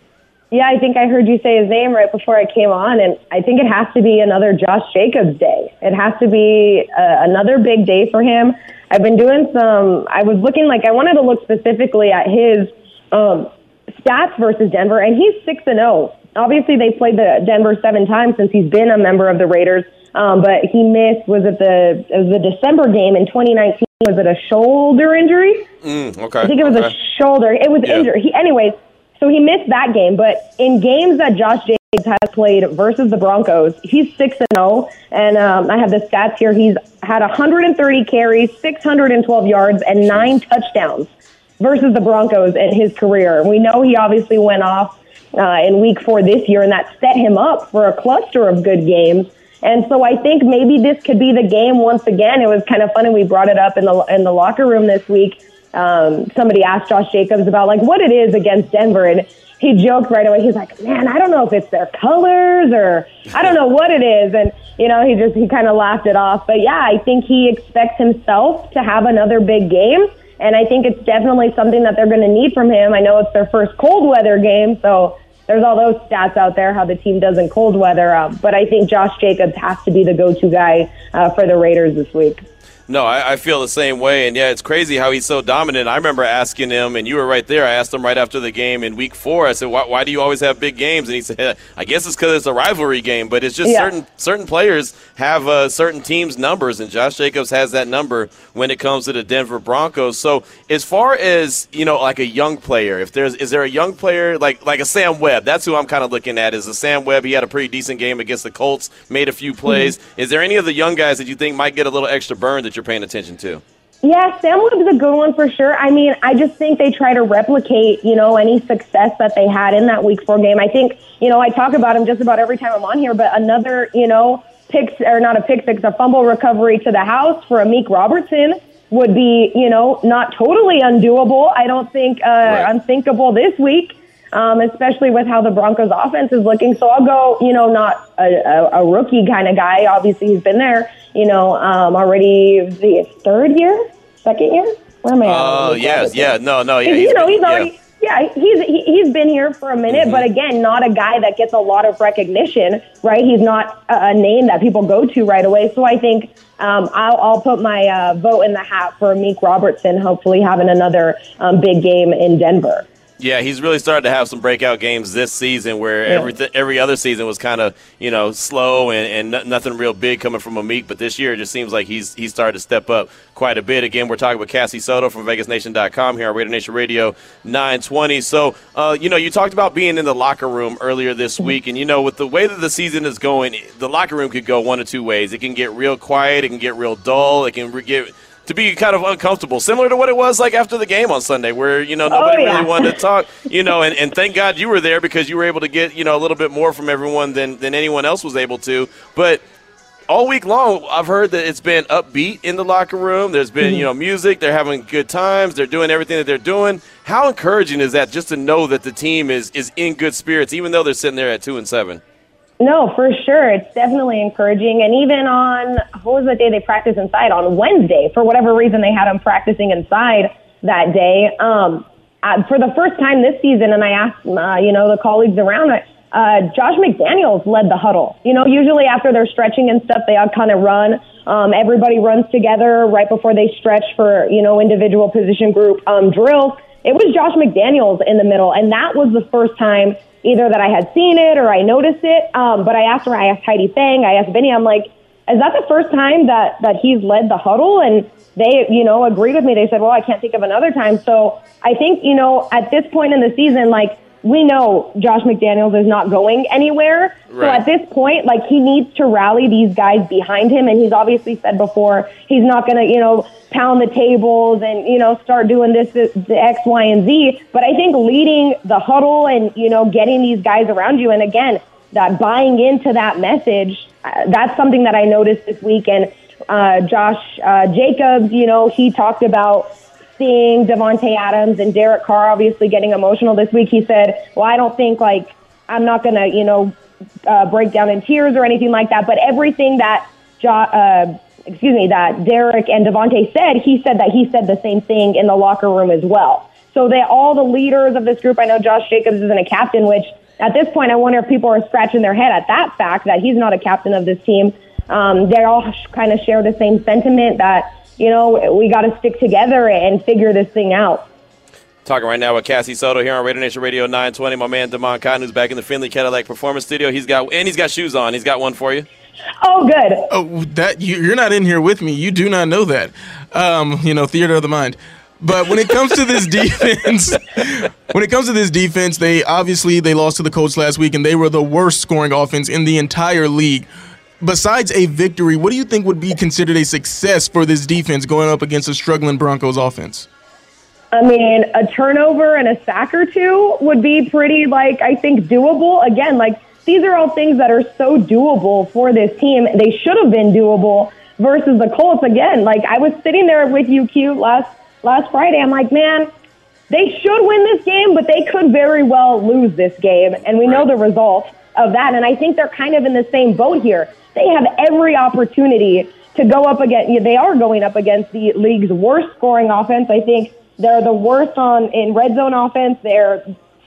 Yeah, I think I heard you say his name right before I came on, and I think it has to be another Josh Jacobs day. It has to be uh, another big day for him. I've been doing some. I was looking like I wanted to look specifically at his um, stats versus Denver, and he's six and zero. Obviously, they played the Denver seven times since he's been a member of the Raiders. Um, but he missed. Was it the it was the December game in 2019? Was it a shoulder injury? Mm, okay. I think it was okay. a shoulder. It was Yeah. injured. He, anyways, so he missed that game. But in games that Josh Jacobs has played versus the Broncos, he's six and zero. And um, I have the stats here. He's had 130 carries, 612 yards, and nine touchdowns versus the Broncos in his career. We know he obviously went off uh, in Week Four this year, and that set him up for a cluster of good games. And so I think maybe this could be the game once again. It was kind of funny. We brought it up in the in the locker room this week. Um, somebody asked Josh Jacobs about like what it is against Denver, and he joked right away. He's like, "Man, I don't know if it's their colors or I don't know what it is." And you know, he just he kind of laughed it off. But yeah, I think he expects himself to have another big game, and I think it's definitely something that they're going to need from him. I know it's their first cold weather game, so there's all those stats out there how the team does in cold weather. Um, but I think Josh Jacobs has to be the go-to guy uh, for the Raiders this week. No, I, I feel the same way, and yeah, it's crazy how he's so dominant. I remember asking him, and you were right there. I asked him right after the game in Week Four. I said, "Why, why do you always have big games?" And he said, "I guess it's because it's a rivalry game, but it's just Yeah. certain certain players have uh, certain teams' numbers, and Josh Jacobs has that number when it comes to the Denver Broncos. So, as far as you know, like a young player, if there's is there a young player like like a Sam Webb? That's who I'm kind of looking at. Is a Sam Webb? He had a pretty decent game against the Colts, made a few plays. Is there any of the young guys that you think might get a little extra burn that you're paying attention to? Yeah, Sam Webb's a good one for sure. I mean, I just think they try to replicate, you know, any success that they had in that Week Four game. I think, you know, I talk about him just about every time I'm on here, but another, you know, pick or not a pick six, a fumble recovery to the house for Amik Robertson would be, you know, not totally undoable. I don't think uh, Right. unthinkable this week. Um, especially with how the Broncos offense is looking. So I'll go, you know, not a, a, a rookie kind of guy. Obviously, he's been there, you know, um, already the third year, second year. Where am I? Oh, yes, yeah, no, no, yeah. you know, he's already. Yeah, he's he, he's been here for a minute, but again, not a guy that gets a lot of recognition, right? He's not a, a name that people go to right away. So I think um, I'll, I'll put my uh, vote in the hat for Meek Robertson, hopefully having another um, big game in Denver. Yeah, he's really started to have some breakout games this season where Yeah. every every other season was kind of you know slow and, and no- nothing real big coming from Amik, but this year it just seems like he's he's started to step up quite a bit. Again, we're talking with Cassie Soto from VegasNation.com here on Raider Nation Radio 920. So, uh, you know, you talked about being in the locker room earlier this week, and you know, with the way that the season is going, the locker room could go one of two ways. It can get real quiet, it can get real dull, it can re- get to be kind of uncomfortable, similar to what it was like after the game on Sunday, where you know oh, nobody Oh, yeah. really wanted to talk. (laughs) You know, and, and thank God you were there because you were able to get you know a little bit more from everyone than than anyone else was able to. But all week long, I've heard that it's been upbeat in the locker room. There's been you mm-hmm. know music. They're having good times. They're doing everything that they're doing. How encouraging is that just to know that the team is is in good spirits, even though they're sitting there at two and seven? No, for sure. It's definitely encouraging. And even on, what was the day they practiced inside? On Wednesday, for whatever reason, they had them practicing inside that day. Um, uh, for the first time this season, and I asked, uh, you know, the colleagues around it, uh, Josh McDaniels led the huddle. You know, usually after they're stretching and stuff, they all kind of run. Um, everybody runs together right before they stretch for, you know, individual position group um, drills. It was Josh McDaniels in the middle, and that was the first time either that I had seen it or I noticed it. Um, but I asked her, I asked Heidi Fang, I asked Vinny, I'm like, is that the first time that, that he's led the huddle? And they, you know, agreed with me. They said, well, I can't think of another time. So I think, you know, at this point in the season, like, we know Josh McDaniels is not going anywhere. So at this point, like he needs to rally these guys behind him, and he's obviously said before he's not going to, you know, pound the tables and you know start doing this, this, the X, Y, and Z. But I think leading the huddle and you know getting these guys around you, and again that buying into that message, uh, that's something that I noticed this week. And uh, Josh uh, Jacobs, you know, he talked about seeing Davante Adams and Derek Carr obviously getting emotional this week. He said, "Well, I don't think like I'm not to, you know, uh, break down in tears or anything like that, but everything that jo- uh, excuse me, that Derek and Davante said, he said that he said the same thing in the locker room as well. So they all the leaders of this group. I know Josh Jacobs isn't a captain, which at this point I wonder if people are scratching their head at that fact that he's not a captain of this team. Um, they all kind of share the same sentiment that you know we got to stick together and figure this thing out. Talking right now with Cassie Soto here on Radio Nation Radio 920. My man Damon Cotton, who's back in the Findlay Cadillac Performance Studio. He's got and he's got shoes on. He's got one for you. Oh, good. Oh, that you, you're not in here with me. You do not know that. Um, you know, theater of the mind. But when it comes to this (laughs) defense, when it comes to this defense, they obviously they lost to the Colts last week, and they were the worst scoring offense in the entire league. Besides a victory, what do you think would be considered a success for this defense going up against a struggling Broncos offense? I mean, a turnover and a sack or two would be pretty, like, I think doable. Again, like, these are all things that are so doable for this team. They should have been doable versus the Colts. Again, like, I was sitting there with you, Q, last, last Friday. I'm like, man, they should win this game, but they could very well lose this game. And we know the result of that. And I think they're kind of in the same boat here. They have every opportunity to go up against, they are going up against the league's worst scoring offense. I think they're the worst on in red zone offense. They're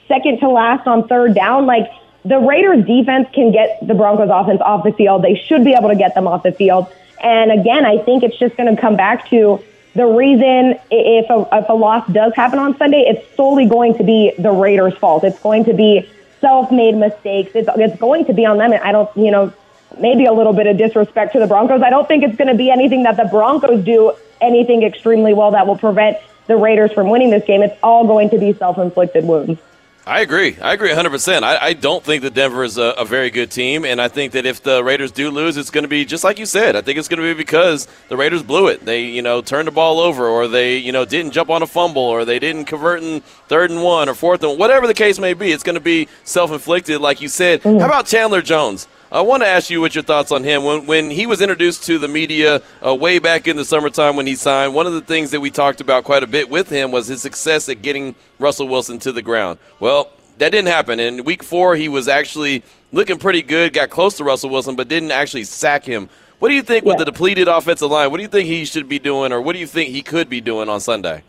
second to last on third down. Like the Raiders defense can get the Broncos offense off the field. They should be able to get them off the field. And again, I think it's just going to come back to the reason if a, if a loss does happen on Sunday, it's solely going to be the Raiders' fault. It's going to be self-made mistakes. It's, it's going to be on them. And I don't, you know, maybe a little bit of disrespect to the Broncos. I don't think it's going to be anything that the Broncos do anything extremely well that will prevent the Raiders from winning this game. It's all going to be self-inflicted wounds. I agree. I agree 100%. I, I don't think that Denver is a, a very good team, and I think that if the Raiders do lose, it's going to be just like you said. I think it's going to be because the Raiders blew it. They, you know, turned the ball over, or they, you know, didn't jump on a fumble, or they didn't convert in third and one or fourth and whatever the case may be. It's going to be self-inflicted, like you said. Mm. How about Chandler Jones? I want to ask you what your thoughts on him. When, when he was introduced to the media uh, way back in the summertime when he signed, one of the things that we talked about quite a bit with him was his success at getting Russell Wilson to the ground. Well, that didn't happen. In week four, he was actually looking pretty good, got close to Russell Wilson, but didn't actually sack him. What do you think with the depleted offensive line? What do you think he should be doing, or what do you think he could be doing on Sunday?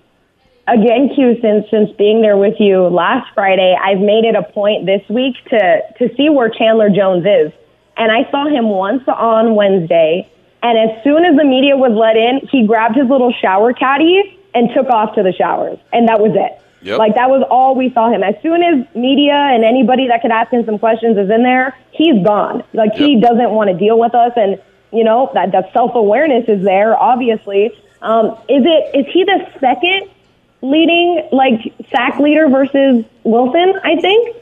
again, Q, since since being there with you last Friday, I've made it a point this week to to see where Chandler Jones is. And I saw him once on Wednesday, and as soon as the media was let in, he grabbed his little shower caddy and took off to the showers, and that was it. Yep. Like that was all we saw him. As soon as media and anybody that could ask him some questions is in there, he's gone. Like he doesn't want to deal with us, and you know that that self awareness is there. Obviously, um, is it is he the second leading like sack leader versus Wilson? I think.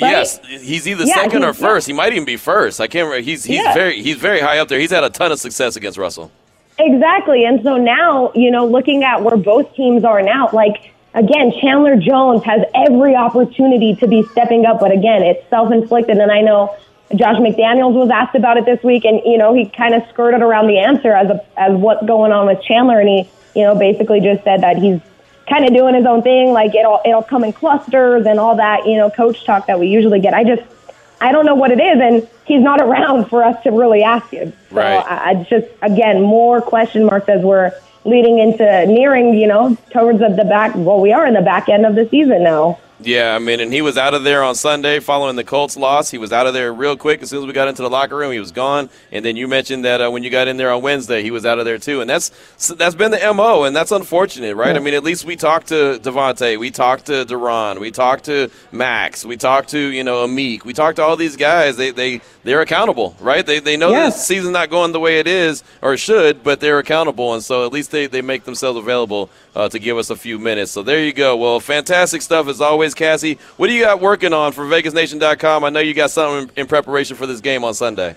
Right? Yes, he's either Yeah, second or he's- first. He might even be first. I can't remember. He's he's Yeah. very he's very high up there. He's had a ton of success against Russell. Exactly. And so now, you know, looking at where both teams are now, like, again, Chandler Jones has every opportunity to be stepping up, but again, it's self inflicted. And I know Josh McDaniels was asked about it this week, and, you know, he kind of skirted around the answer as, a, as what's going on with Chandler. And he, you know, basically just said that he's kind of doing his own thing, like it'll, it'll come in clusters and all that, you know, coach talk that we usually get. I just, I don't know what it is, and he's not (laughs) around for us to really ask him. So Right. I, I just, again, more question marks as we're leading into nearing, you know, towards the, the back. Well, we are in the back end of the season now. Yeah, I mean, and he was out of there on Sunday following the Colts loss. He was out of there real quick as soon as we got into the locker room. He was gone, and then you mentioned that uh, when you got in there on Wednesday, he was out of there too. And that's that's been the mo, and that's unfortunate, right? I mean, at least we talked to Davante, we talked to Duran, we talked to Max, we talked to you know Amik, we talked to all these guys. They they they're accountable, right? They they know Yeah. this season's not going the way it is or should, but they're accountable, and so at least they they make themselves available uh, to give us a few minutes. So there you go. Well, fantastic stuff as always, Cassie. What do you got working on for VegasNation.com? I know you got something in preparation for this game on Sunday.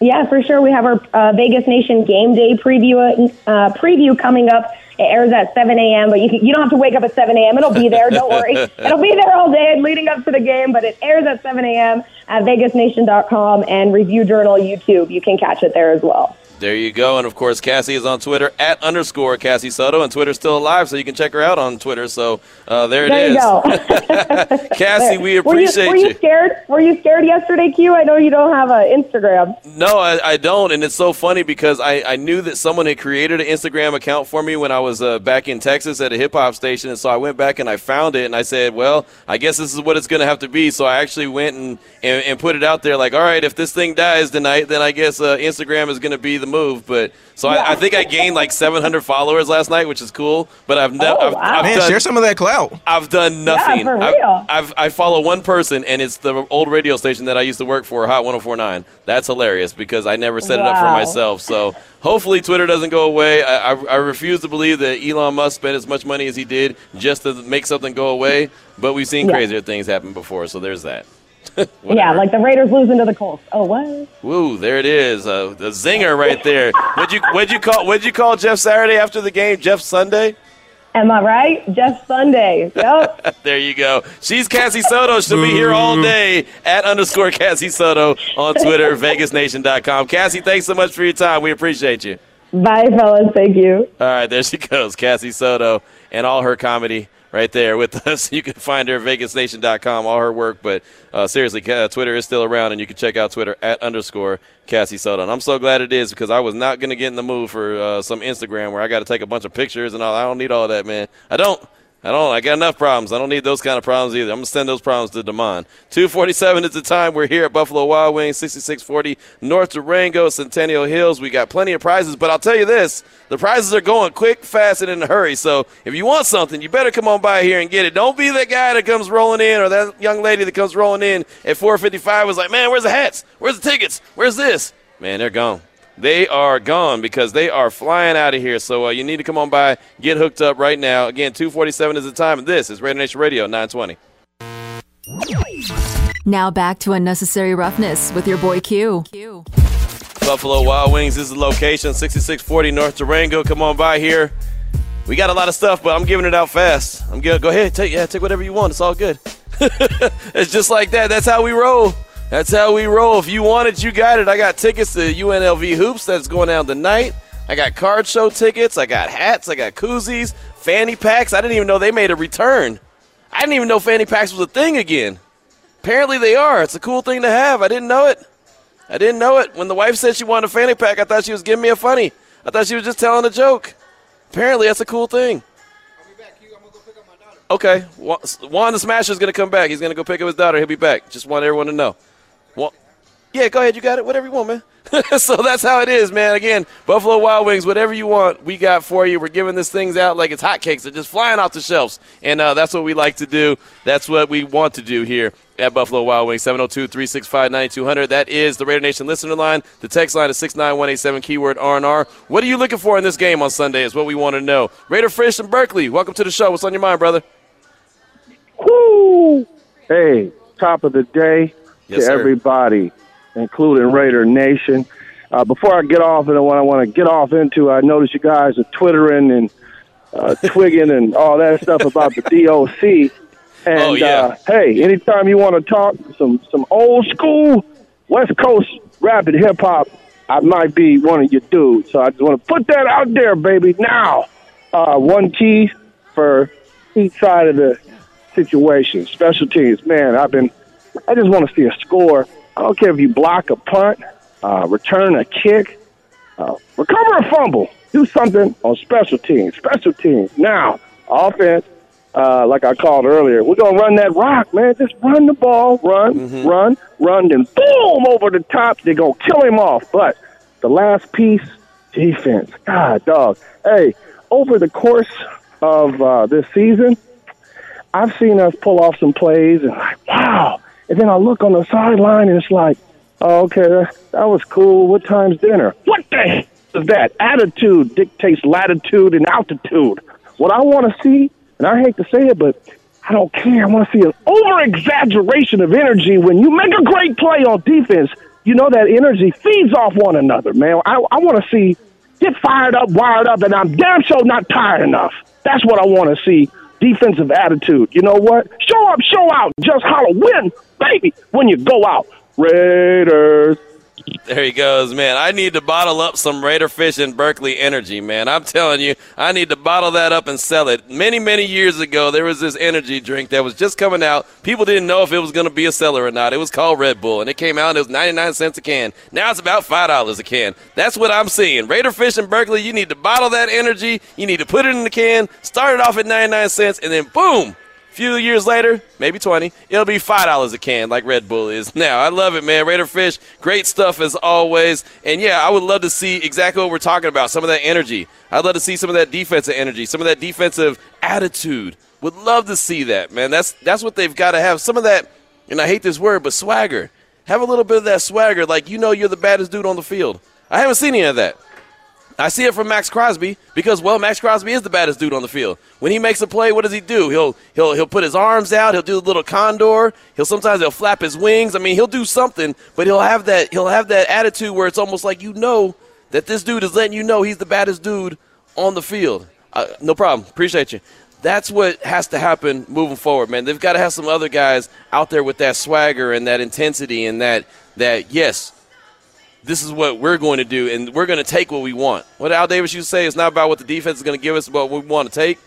Yeah, for sure. We have our uh, Vegas Nation game day preview uh, preview coming up. It airs at 7 a.m., but you can, you don't have to wake up at 7 a.m. It'll be there. Don't worry. (laughs) It'll be there all day leading up to the game, but it airs at 7 a.m. at VegasNation.com and Review Journal YouTube. You can catch it there as well. There you go. And of course, Cassie is on Twitter at underscore Cassie Soto, and Twitter's still alive, so you can check her out on Twitter. So uh, there it There is. you go. (laughs) (laughs) Cassie, we were you, appreciate were you scared? Were you scared yesterday, Q? I know you don't have an Instagram. No, I, I don't, and it's so funny because I, I knew that someone had created an Instagram account for me when I was uh, back in Texas at a hip hop station, and so I went back and I found it, and I said, well, I guess this is what it's going to have to be. So I actually went and, and, and put it out there, like, all right, if this thing dies tonight, then I guess uh, Instagram is going to be the move. But so I, I think I gained like 700 followers last night, which is cool. But I've never, Oh, I've, wow. I've Man, done, share some of that clout. I've done nothing. for I've- I've, I follow one person, and it's the old radio station that I used to work for, Hot 1049. That's hilarious because I never set it up for myself. So hopefully Twitter doesn't go away. I, I, I refuse to believe that Elon Musk spent as much money as he did just to make something go away. But we've seen Yeah. crazier things happen before, so there's that. (laughs) Yeah, like the Raiders losing to the Colts. Oh, what? Woo, there it is, uh, the zinger right there. What'd you what'd you call what'd you call Jeff Saturday after the game? Jeff Sunday. Am I right? Jeff Sunday. Yep. (laughs) There you go. She's Cassie Soto. She'll be here all day at underscore Cassie Soto on Twitter, (laughs) VegasNation.com. Cassie, thanks so much for your time. We appreciate you. Bye, fellas. Thank you. All right, there she goes, Cassie Soto, and all her comedy right there with (laughs) us. You can find her at VegasNation.com, all her work. But uh, seriously, Ca- Twitter is still around, and you can check out Twitter at underscore Cassie. And I'm so glad it is because I was not going to get in the mood for uh, some Instagram where I got to take a bunch of pictures and all. I don't need all that, man. I don't. I don't. I got enough problems. I don't need those kind of problems either. I'm gonna send those problems to Damon. 247 is the time. We're here at Buffalo Wild Wings, 6640 North Durango, Centennial Hills. We got plenty of prizes, but I'll tell you this: the prizes are going quick, fast, and in a hurry. So if you want something, you better come on by here and get it. Don't be that guy that comes rolling in, or that young lady that comes rolling in at 4:55 was like, "Man, where's the hats? Where's the tickets? Where's this?" Man, they're gone. They are gone because they are flying out of here. So uh, you need to come on by, get hooked up right now. Again, 247 is the time. This is Raider Nation Radio 920. Now back to unnecessary roughness with your boy Q. Buffalo Wild Wings is the location, 6640 North Durango. Come on by here. We got a lot of stuff, but I'm giving it out fast. I'm gonna go ahead, take yeah, take whatever you want. It's all good. (laughs) it's just like that. That's how we roll. That's how we roll. If you want it, you got it. I got tickets to UNLV hoops that's going down tonight. I got card show tickets. I got hats. I got koozies, fanny packs. I didn't even know they made a return. I didn't even know fanny packs was a thing again. Apparently they are. It's a cool thing to have. I didn't know it. I didn't know it. When the wife said she wanted a fanny pack, I thought she was giving me a funny. I thought she was just telling a joke. Apparently, that's a cool thing. Okay. Juan the Smasher is going to come back. He's going to go pick up his daughter. He'll be back. Just want everyone to know. Juan- yeah, go ahead. You got it. Whatever you want, man. (laughs) so that's how it is, man. Again, Buffalo Wild Wings, whatever you want, we got for you. We're giving this things out like it's hotcakes. They're just flying off the shelves. And uh, that's what we like to do. That's what we want to do here at Buffalo Wild Wings, 702 365 9200. That is the Raider Nation listener line. The text line is 69187, keyword R&R. What are you looking for in this game on Sunday is what we want to know. Raider Fish and Berkeley, welcome to the show. What's on your mind, brother? Woo! Hey, top of the day Yes, to sir. everybody, including Raider Nation. Uh, before I get off into what I want to get off into, I noticed you guys are twittering and uh, twigging and all that stuff about the DOC. (laughs) And Oh, yeah. uh, hey, anytime you want to talk some some old school West Coast rap and hip hop, I might be one of your dudes. So I just want to put that out there, baby. Now, uh, one key for each side of the situation. Special teams, man. I've been. I just want to see a score. I don't care if you block a punt, uh, return a kick, uh, recover a fumble. Do something on special teams. Special teams. Now, offense. Uh, like I called earlier, we're gonna run that rock, man. Just run the ball, run, run, run, then boom over the top. They're gonna kill him off. But the last piece, defense. God, dog. Hey, over the course of uh, this season, I've seen us pull off some plays and like, wow. And then I look on the sideline and it's like, oh, okay, that, that was cool. What time's dinner? What the heck is that? Attitude dictates latitude and altitude. What I want to see, and I hate to say it, but I don't care. I want to see an over exaggeration of energy when you make a great play on defense. You know that energy feeds off one another, man. I, I want to see get fired up, wired up, and I'm damn sure not tired enough. That's what I want to see. Defensive attitude. You know what? Show up, show out. Just holler, win, baby, when you go out. Raiders. There he goes, man. I need to bottle up some Raider Fish and Berkeley energy, man. I'm telling you, I need to bottle that up and sell it. Many, many years ago, there was this energy drink that was just coming out. People didn't know if it was going to be a seller or not. It was called Red Bull, and it came out and it was 99 cents a can. Now it's about $5 a can. That's what I'm seeing. Raider Fish and Berkeley, you need to bottle that energy. You need to put it in the can, start it off at 99 cents, and then boom, few years later, maybe 20, it'll be $5 a can like Red Bull is now. I love it, man. Raider Fish, great stuff as always. And yeah, I would love to see exactly what we're talking about some of that energy. I'd love to see some of that defensive energy, some of that defensive attitude. Would love to see that, man. That's, that's what they've got to have. Some of that, and I hate this word, but swagger. Have a little bit of that swagger, like you know you're the baddest dude on the field. I haven't seen any of that. I see it from Maxx Crosby because, well, Maxx Crosby is the baddest dude on the field. When he makes a play, what does he do? He'll he'll he'll put his arms out. He'll do a little condor. He'll sometimes he'll flap his wings. I mean, he'll do something, but he'll have that he'll have that attitude where it's almost like you know that this dude is letting you know he's the baddest dude on the field. Uh, no problem. Appreciate you. That's what has to happen moving forward, man. They've got to have some other guys out there with that swagger and that intensity and that that yes, this is what we're going to do, and we're going to take what we want. What Al Davis used to say, it's not about what the defense is going to give us, but what we want to take.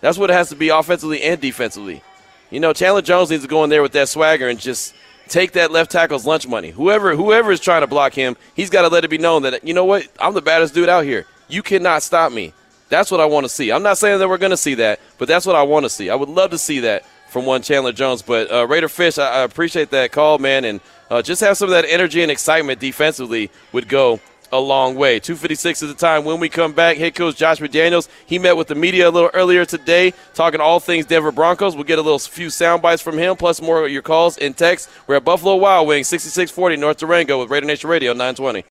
That's what it has to be offensively and defensively. You know, Chandler Jones needs to go in there with that swagger and just take that left tackle's lunch money. Whoever whoever is trying to block him, he's got to let it be known that you know what, I'm the baddest dude out here. You cannot stop me. That's what I want to see. I'm not saying that we're going to see that, but that's what I want to see. I would love to see that from one Chandler Jones. But uh, Raider Fish, I, I appreciate that call, man, and uh, just have some of that energy and excitement defensively would go a long way. 256 is the time when we come back. Head coach Josh McDaniels, he met with the media a little earlier today, talking all things Denver Broncos. We'll get a little few sound bites from him, plus more of your calls and texts. We're at Buffalo Wild Wings, 6640 North Durango with Raider Nation Radio 920.